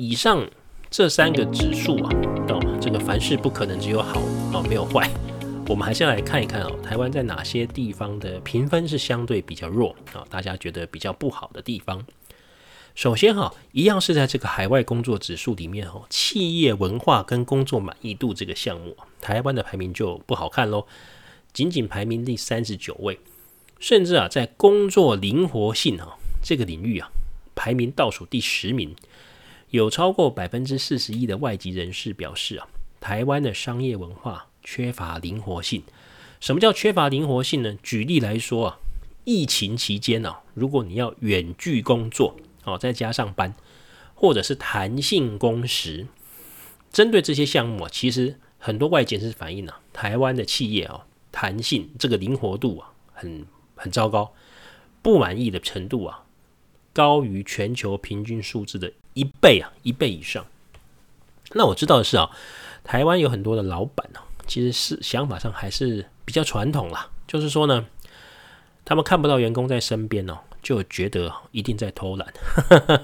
以上这三个指数啊，哦，这个凡事不可能只有好哦，没有坏。我们还是要来看一看哦，台湾在哪些地方的评分是相对比较弱啊？大家觉得比较不好的地方。首先哈，一样是在这个海外工作指数里面哈，企业文化跟工作满意度这个项目，台湾的排名就不好看喽，仅仅排名第三十九位，甚至啊，在工作灵活性哈这个领域啊，排名倒数第十名。有超过百分之四十一的外籍人士表示啊，台湾的商业文化缺乏灵活性。什么叫缺乏灵活性呢？举例来说啊，疫情期间啊，如果你要远距工作哦，在家上班，或者是弹性工时，针对这些项目啊，其实很多外界是反映啊，台湾的企业啊，弹性这个灵活度啊，很很糟糕，不满意的程度啊，高于全球平均数字的。一倍啊，一倍以上。那我知道的是啊，台湾有很多的老板啊，其实是想法上还是比较传统啦。就是说呢，他们看不到员工在身边哦，就觉得一定在偷懒，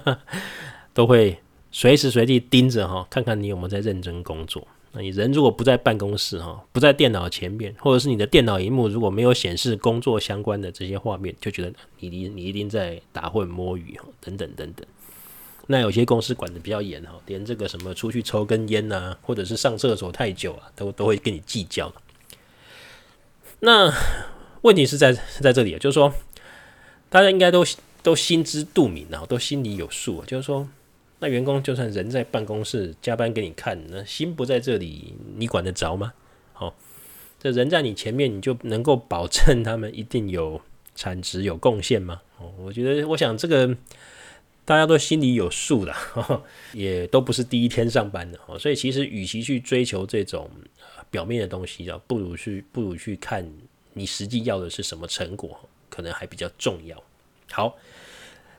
都会随时随地盯着哈，看看你有没有在认真工作。那你人如果不在办公室哈，不在电脑前面，或者是你的电脑荧幕如果没有显示工作相关的这些画面，就觉得你你你一定在打混摸鱼等等等等。那有些公司管得比较严哈，连这个什么出去抽根烟呐，或者是上厕所太久啊，都都会跟你计较。那问题是在是在这里啊，就是说大家应该都都心知肚明啊，都心里有数啊。就是说，那员工就算人在办公室加班给你看，那心不在这里，你管得着吗？哦，这人在你前面，你就能够保证他们一定有产值、有贡献吗？哦，我觉得，我想这个。大家都心里有数的，也都不是第一天上班的，所以其实与其去追求这种表面的东西啊，不如去不如去看你实际要的是什么成果，可能还比较重要。好，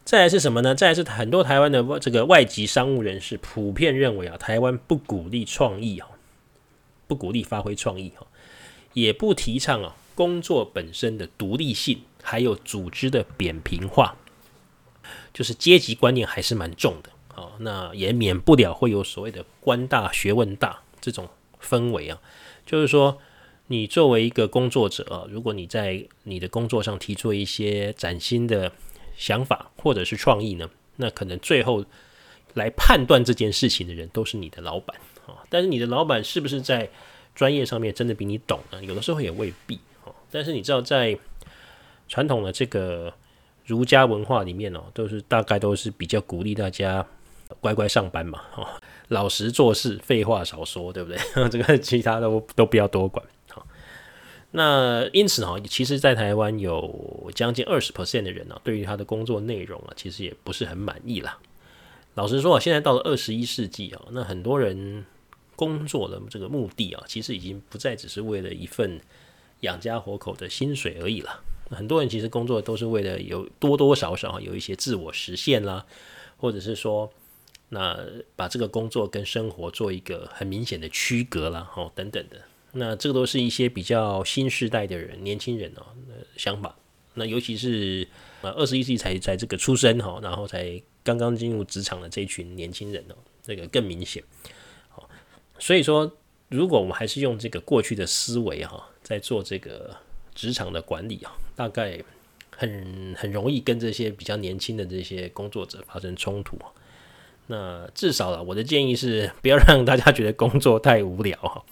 再来是什么呢？再来是很多台湾的这个外籍商务人士普遍认为啊，台湾不鼓励创意啊，不鼓励发挥创意哈，也不提倡啊工作本身的独立性，还有组织的扁平化。就是阶级观念还是蛮重的，啊，那也免不了会有所谓的官大学问大这种氛围啊。就是说，你作为一个工作者，如果你在你的工作上提出一些崭新的想法或者是创意呢，那可能最后来判断这件事情的人都是你的老板啊。但是你的老板是不是在专业上面真的比你懂呢？有的时候也未必啊。但是你知道，在传统的这个。儒家文化里面哦，都是大概都是比较鼓励大家乖乖上班嘛，哦，老实做事，废话少说，对不对？这个其他都都不要多管。好，那因此哈，其实，在台湾有将近二十 percent 的人呢，对于他的工作内容啊，其实也不是很满意啦。老实说啊，现在到了二十一世纪啊，那很多人工作的这个目的啊，其实已经不再只是为了一份养家活口的薪水而已了。很多人其实工作都是为了有多多少少有一些自我实现啦，或者是说，那把这个工作跟生活做一个很明显的区隔啦，哦等等的。那这个都是一些比较新时代的人，年轻人哦的想法。那尤其是呃二十一世纪才才这个出生哈，然后才刚刚进入职场的这一群年轻人哦，这个更明显。好，所以说，如果我们还是用这个过去的思维哈，在做这个。职场的管理啊，大概很很容易跟这些比较年轻的这些工作者发生冲突。那至少啊，我的建议是不要让大家觉得工作太无聊哈。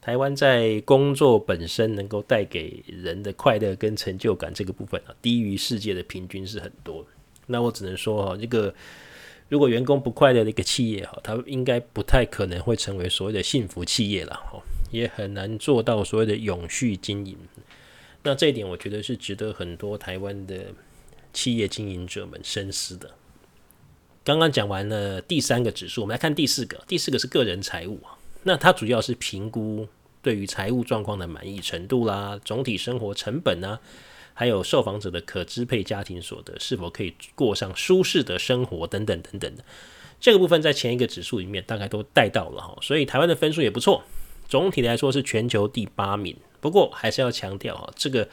台湾在工作本身能够带给人的快乐跟成就感这个部分啊，低于世界的平均是很多。那我只能说哈，这个如果员工不快乐的一个企业哈，它应该不太可能会成为所谓的幸福企业了哈，也很难做到所谓的永续经营。那这一点，我觉得是值得很多台湾的企业经营者们深思的。刚刚讲完了第三个指数，我们来看第四个。第四个是个人财务，那它主要是评估对于财务状况的满意程度啦，总体生活成本啊，还有受访者的可支配家庭所得是否可以过上舒适的生活等等等等的。这个部分在前一个指数里面大概都带到了哈，所以台湾的分数也不错，总体来说是全球第八名。不过还是要强调哈，这个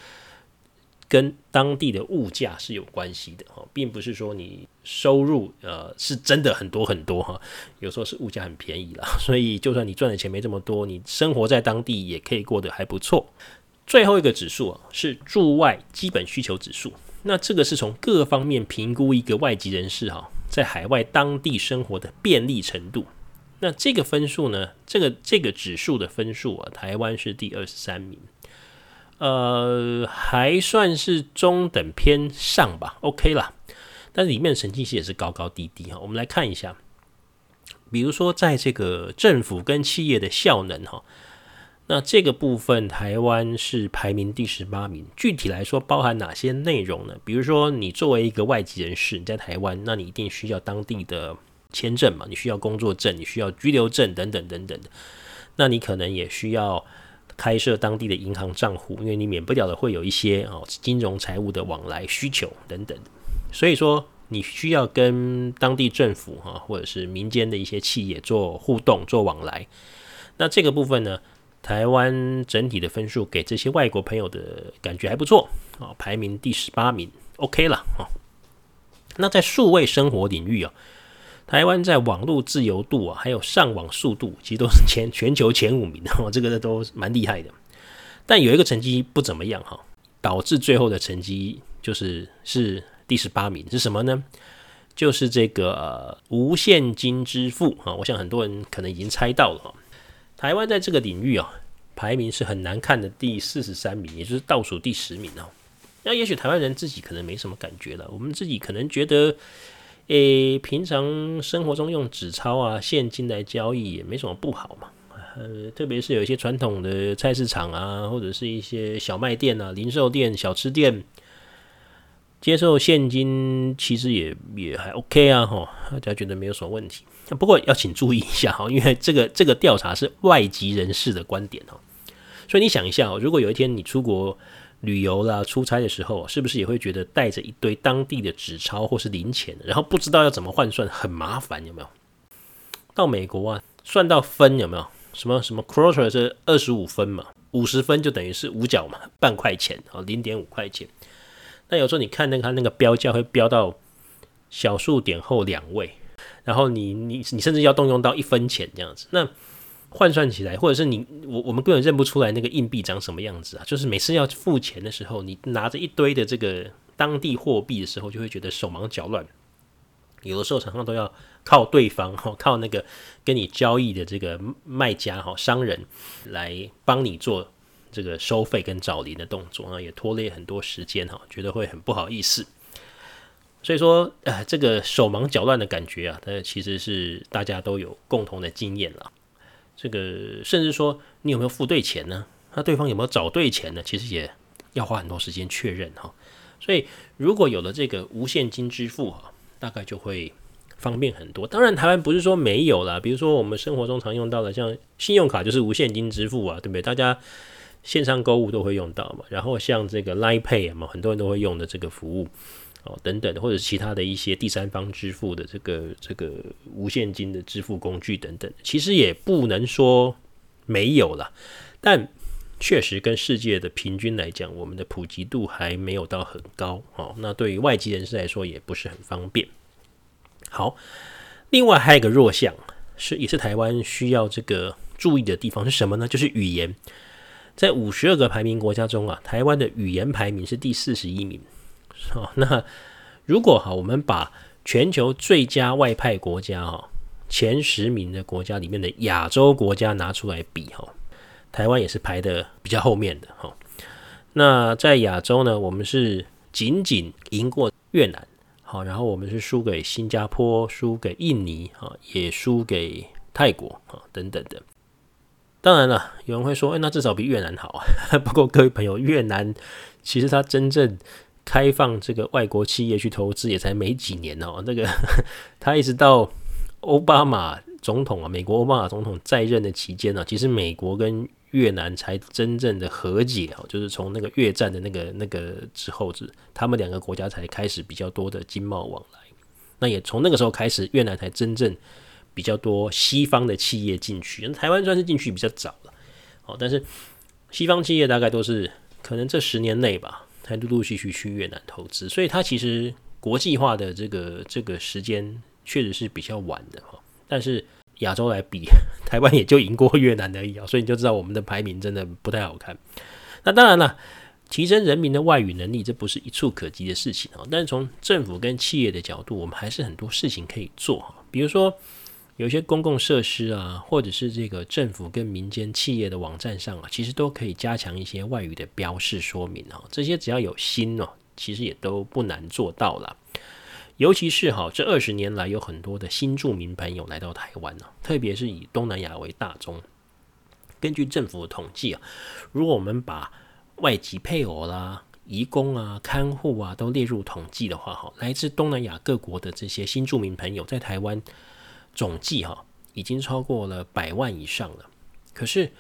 跟当地的物价是有关系的哈，并不是说你收入呃是真的很多很多哈，有时候是物价很便宜啦，所以就算你赚的钱没这么多，你生活在当地也可以过得还不错。最后一个指数啊是驻外基本需求指数，那这个是从各方面评估一个外籍人士哈在海外当地生活的便利程度。那这个分数呢，这个这个指数的分数啊，台湾是第二十三名，呃，还算是中等偏上吧，OK 啦。但里面的成绩其实也是高高低低哈。我们来看一下，比如说在这个政府跟企业的效能哈，那这个部分台湾是排名第十八名。具体来说，包含哪些内容呢？比如说，你作为一个外籍人士，你在台湾，那你一定需要当地的签证嘛，你需要工作证，你需要居留证等等等等的。那你可能也需要开设当地的银行账户，因为你免不了的会有一些哦金融财务的往来需求等等。所以说，你需要跟当地政府哈，或者是民间的一些企业做互动、做往来。那这个部分呢，台湾整体的分数给这些外国朋友的感觉还不错啊，排名第十八名，OK 了啊。那在数位生活领域啊，台湾在网络自由度啊，还有上网速度，其实都是前全球前五名哦，这个都蛮厉害的。但有一个成绩不怎么样哈，导致最后的成绩就是是。第十八名是什么呢？就是这个、呃、无现金支付啊！我想很多人可能已经猜到了哈。台湾在这个领域啊，排名是很难看的第四十三名，也就是倒数第十名哦。那也许台湾人自己可能没什么感觉了，我们自己可能觉得，诶、平常生活中用纸钞啊、现金来交易也没什么不好嘛。呃，特别是有一些传统的菜市场啊，或者是一些小卖店啊、零售店、小吃店。接受现金其实也也还 OK 啊，哈，大家觉得没有什么问题。不过要请注意一下哈，因为这个这个调查是外籍人士的观点哈，所以你想一下，如果有一天你出国旅游啦、出差的时候，是不是也会觉得带着一堆当地的纸钞或是零钱，然后不知道要怎么换算，很麻烦，有没有？到美国啊，算到分有没有？什么什么 quarter 是二十五分嘛，五十分就等于是五角嘛，半块钱啊，零点五块钱。那有时候你看那个它那个标价会标到小数点后两位，然后你你你甚至要动用到一分钱这样子，那换算起来，或者是你我我们根本认不出来那个硬币长什么样子啊，就是每次要付钱的时候，你拿着一堆的这个当地货币的时候，就会觉得手忙脚乱，有的时候常常都要靠对方哈，靠那个跟你交易的这个卖家哈商人来帮你做。这个收费跟找零的动作啊，也拖累很多时间哈，觉得会很不好意思。所以说，呃，这个手忙脚乱的感觉啊，它其实是大家都有共同的经验了。这个甚至说，你有没有付对钱呢？那对方有没有找对钱呢？其实也要花很多时间确认哈。所以，如果有了这个无现金支付哈，大概就会方便很多。当然，台湾不是说没有啦，比如说我们生活中常用到的，像信用卡就是无现金支付啊，对不对？大家。线上购物都会用到嘛，然后像这个 Line Pay 嘛，很多人都会用的这个服务哦，等等，或者是其他的一些第三方支付的这个这个无现金的支付工具等等，其实也不能说没有啦，但确实跟世界的平均来讲，我们的普及度还没有到很高哦。那对于外籍人士来说，也不是很方便。好，另外还有一个弱项是，也是台湾需要这个注意的地方是什么呢？就是语言。在五十二个排名国家中啊，台湾的语言排名是第四十一名。好，那如果哈，我们把全球最佳外派国家哈前十名的国家里面的亚洲国家拿出来比哈，台湾也是排的比较后面的哈。那在亚洲呢，我们是仅仅赢过越南，好，然后我们是输给新加坡，输给印尼，哈，也输给泰国，哈，等等的。当然了，有人会说，哎，那至少比越南好啊。不过各位朋友，越南其实它真正开放这个外国企业去投资也才没几年哦。那个 他一直到奥巴马总统啊，美国奥巴马总统在任的期间呢，其实美国跟越南才真正的和解哦，就是从那个越战的那个那个之后，是他们两个国家才开始比较多的经贸往来。那也从那个时候开始，越南才真正。比较多西方的企业进去，台湾算是进去比较早了，哦，但是西方企业大概都是可能这十年内吧，才陆陆续续去越南投资，所以它其实国际化的这个这个时间确实是比较晚的哈。但是亚洲来比，台湾也就赢过越南而已啊，所以你就知道我们的排名真的不太好看。那当然了，提升人民的外语能力，这不是一触可及的事情啊。但是从政府跟企业的角度，我们还是很多事情可以做哈。比如说，有些公共设施啊，或者是这个政府跟民间企业的网站上啊，其实都可以加强一些外语的标示说明啊。这些只要有心哦，其实也都不难做到了。尤其是哈，这二十年来有很多的新住民朋友来到台湾呢，特别是以东南亚为大宗。根据政府的统计啊，如果我们把外籍配偶啦、移工啊、看护啊都列入统计的话，哈，来自东南亚各国的这些新住民朋友在台湾总计哈已经超过了百万以上了。可是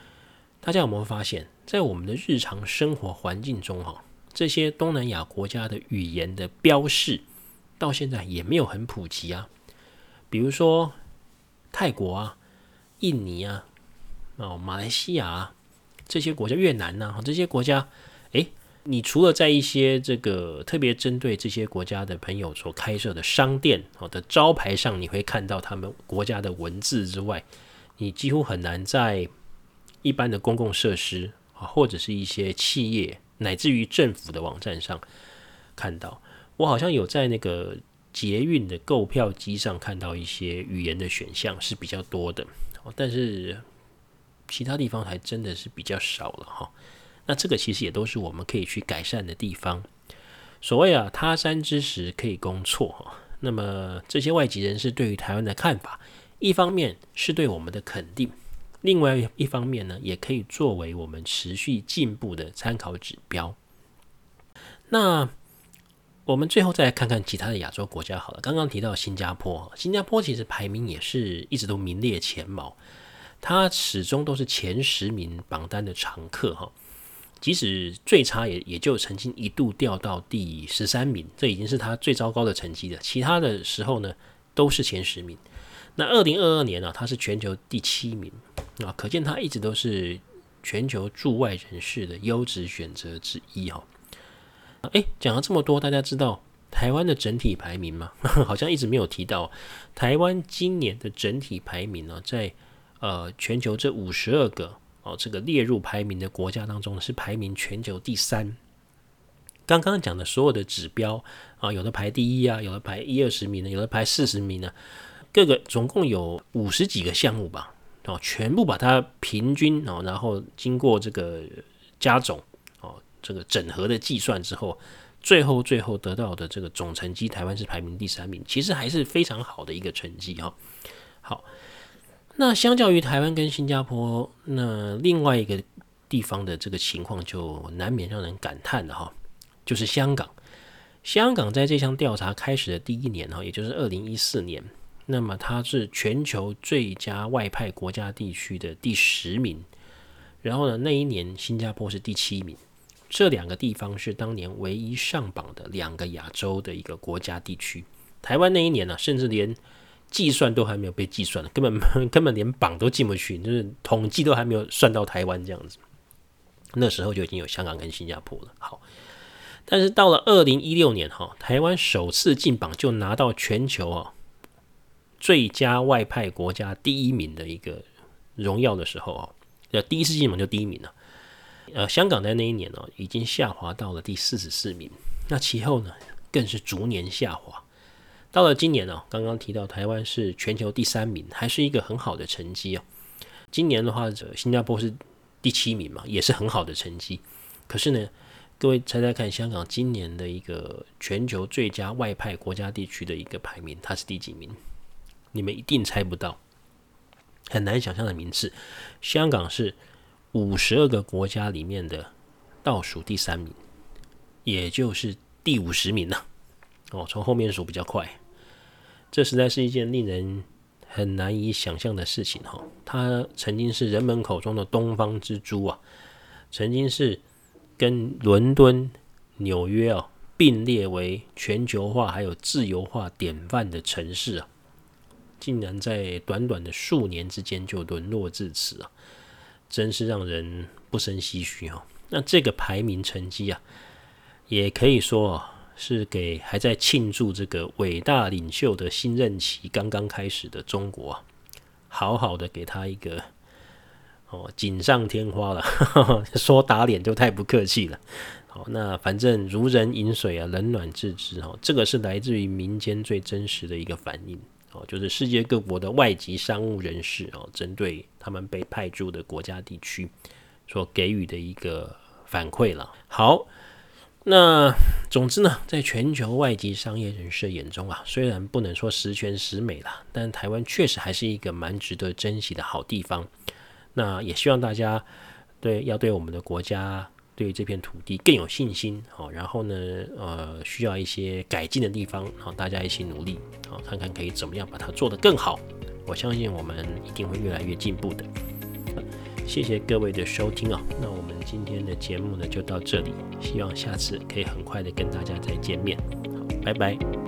大家有没有发现，在我们的日常生活环境中哈，这些东南亚国家的语言的标示到现在也没有很普及啊？比如说泰国啊、印尼啊。哦，马来西亚啊这些国家，越南呐，这些国家，诶，你除了在一些这个特别针对这些国家的朋友所开设的商店好的招牌上，你会看到他们国家的文字之外，你几乎很难在一般的公共设施啊，或者是一些企业，乃至于政府的网站上看到。我好像有在那个捷运的购票机上看到一些语言的选项是比较多的，但是。其他地方还真的是比较少了哈，那这个其实也都是我们可以去改善的地方。所谓啊，他山之石可以攻错哈。那么这些外籍人士对于台湾的看法，一方面是对我们的肯定，另外一方面呢，也可以作为我们持续进步的参考指标。那我们最后再来看看其他的亚洲国家好了。刚刚提到新加坡，新加坡其实排名也是一直都名列前茅。它始终都是前十名榜单的常客哈，即使最差也也就曾经一度掉到第十三名，这已经是他最糟糕的成绩了。其他的时候呢，都是前十名。那二零二二年呢、啊，他是全球第七名啊，可见他一直都是全球驻外人士的优质选择之一哈。诶，讲了这么多，大家知道台湾的整体排名吗？好像一直没有提到台湾今年的整体排名呢，在。呃，全球这五十二个哦，这个列入排名的国家当中是排名全球第三。刚刚讲的所有的指标啊，有的排第一啊，有的排一二十名呢，有的排四十名呢，各个总共有五十几个项目吧，哦，全部把它平均哦，然后经过这个加总哦，这个整合的计算之后，最后最后得到的这个总成绩，台湾是排名第三名，其实还是非常好的一个成绩哈。好。那相较于台湾跟新加坡，那另外一个地方的这个情况就难免让人感叹的哈，就是香港。香港在这项调查开始的第一年哈，也就是二零一四年，那么它是全球最佳外派国家地区的第十名。然后呢，那一年新加坡是第七名。这两个地方是当年唯一上榜的两个亚洲的一个国家地区。台湾那一年呢，甚至连计算都还没有被计算，根本 根本连榜都进不去，就是统计都还没有算到台湾这样子。那时候就已经有香港跟新加坡了。好，但是到了二零一六年哈，台湾首次进榜就拿到全球啊最佳外派国家第一名的一个荣耀的时候啊，呃，第一次进榜就第一名了。呃，香港在那一年呢，已经下滑到了第四十四名，那其后呢，更是逐年下滑。到了今年、哦，刚刚提到台湾是全球第三名，还是一个很好的成绩哦。今年的话，新加坡是第七名嘛，也是很好的成绩。可是呢，各位猜猜看，香港今年的一个全球最佳外派国家地区的一个排名，它是第几名？你们一定猜不到，很难想象的名次。香港是五十二个国家里面的倒数第三名，也就是第五十名呢。哦，从后面数比较快。这实在是一件令人很难以想象的事情哈。它曾经是人们口中的东方之珠啊，曾经是跟伦敦、纽约啊并列为全球化还有自由化典范的城市啊，竟然在短短的数年之间就沦落至此啊，真是让人不胜唏嘘哈。那这个排名成绩啊，也可以说啊是给还在庆祝这个伟大领袖的新任期刚刚开始的中国，好好的给他一个哦锦上添花了，说打脸就太不客气了。好，那反正如人饮水啊，冷暖自知哈，这个是来自于民间最真实的一个反应哦，就是世界各国的外籍商务人士哦，针对他们被派驻的国家地区所给予的一个反馈了。好，那总之呢，在全球外籍商业人士眼中啊，虽然不能说十全十美啦，但台湾确实还是一个蛮值得珍惜的好地方。那也希望大家对要对我们的国家。对这片土地更有信心，好，然后呢，呃，需要一些改进的地方，好，大家一起努力，好，看看可以怎么样把它做得更好。我相信我们一定会越来越进步的。谢谢各位的收听啊，那我们今天的节目呢就到这里，希望下次可以很快的跟大家再见面，好，拜拜。